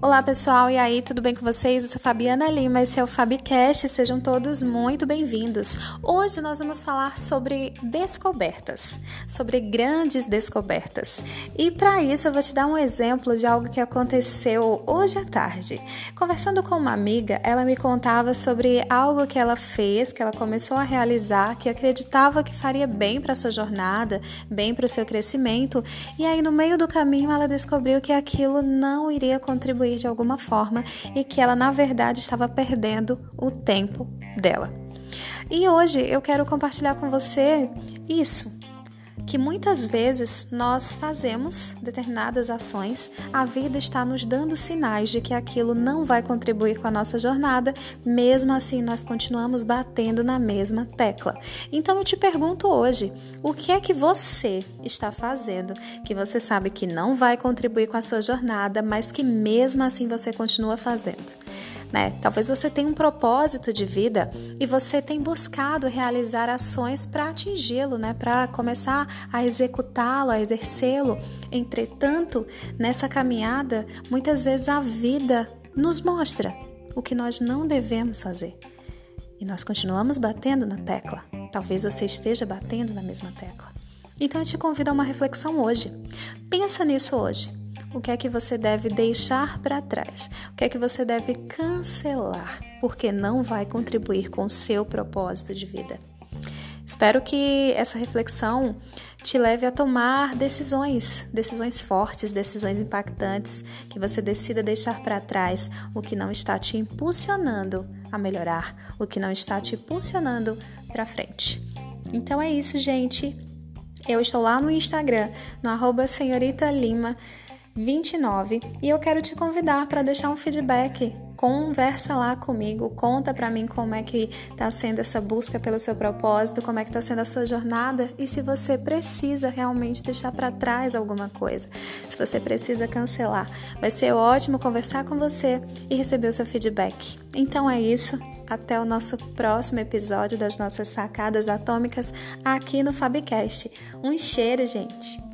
Olá pessoal, e aí, tudo bem com vocês? Eu sou Fabiana Lima, esse é o Fabcast, sejam todos muito bem-vindos. Hoje nós vamos falar sobre descobertas, sobre grandes descobertas. E para isso eu vou te dar um exemplo de algo que aconteceu hoje à tarde. Conversando com uma amiga, ela me contava sobre algo que ela fez, que ela começou a realizar, que acreditava que faria bem para sua jornada, bem para o seu crescimento, e aí no meio do caminho ela descobriu que aquilo não iria contribuir de alguma forma e que ela, na verdade, estava perdendo o tempo dela. E hoje eu quero compartilhar com você isso que muitas vezes nós fazemos determinadas ações, a vida está nos dando sinais de que aquilo não vai contribuir com a nossa jornada, mesmo assim nós continuamos batendo na mesma tecla. Então eu te pergunto hoje, o que é que você está fazendo que você sabe que não vai contribuir com a sua jornada, mas que mesmo assim você continua fazendo? Né? Talvez você tenha um propósito de vida e você tem buscado realizar ações para atingi-lo, né? Para começar a executá-lo, a exercê-lo. Entretanto, nessa caminhada, muitas vezes a vida nos mostra o que nós não devemos fazer. E nós continuamos batendo na tecla. Talvez você esteja batendo na mesma tecla. Então eu te convido a uma reflexão hoje. Pensa nisso hoje o que é que você deve deixar para trás, o que é que você deve cancelar, porque não vai contribuir com o seu propósito de vida. Espero que essa reflexão te leve a tomar decisões, decisões fortes, decisões impactantes, que você decida deixar para trás o que não está te impulsionando a melhorar, o que não está te impulsionando para frente. Então é isso, gente. Eu estou lá no Instagram, no arroba senhorita Lima. 29 e eu quero te convidar para deixar um feedback. Conversa lá comigo, conta para mim como é que está sendo essa busca pelo seu propósito, como é que está sendo a sua jornada e se você precisa realmente deixar para trás alguma coisa, se você precisa cancelar. Vai ser ótimo conversar com você e receber o seu feedback. Então é isso, até o nosso próximo episódio das nossas sacadas atômicas aqui no Fabcast. Um cheiro, gente!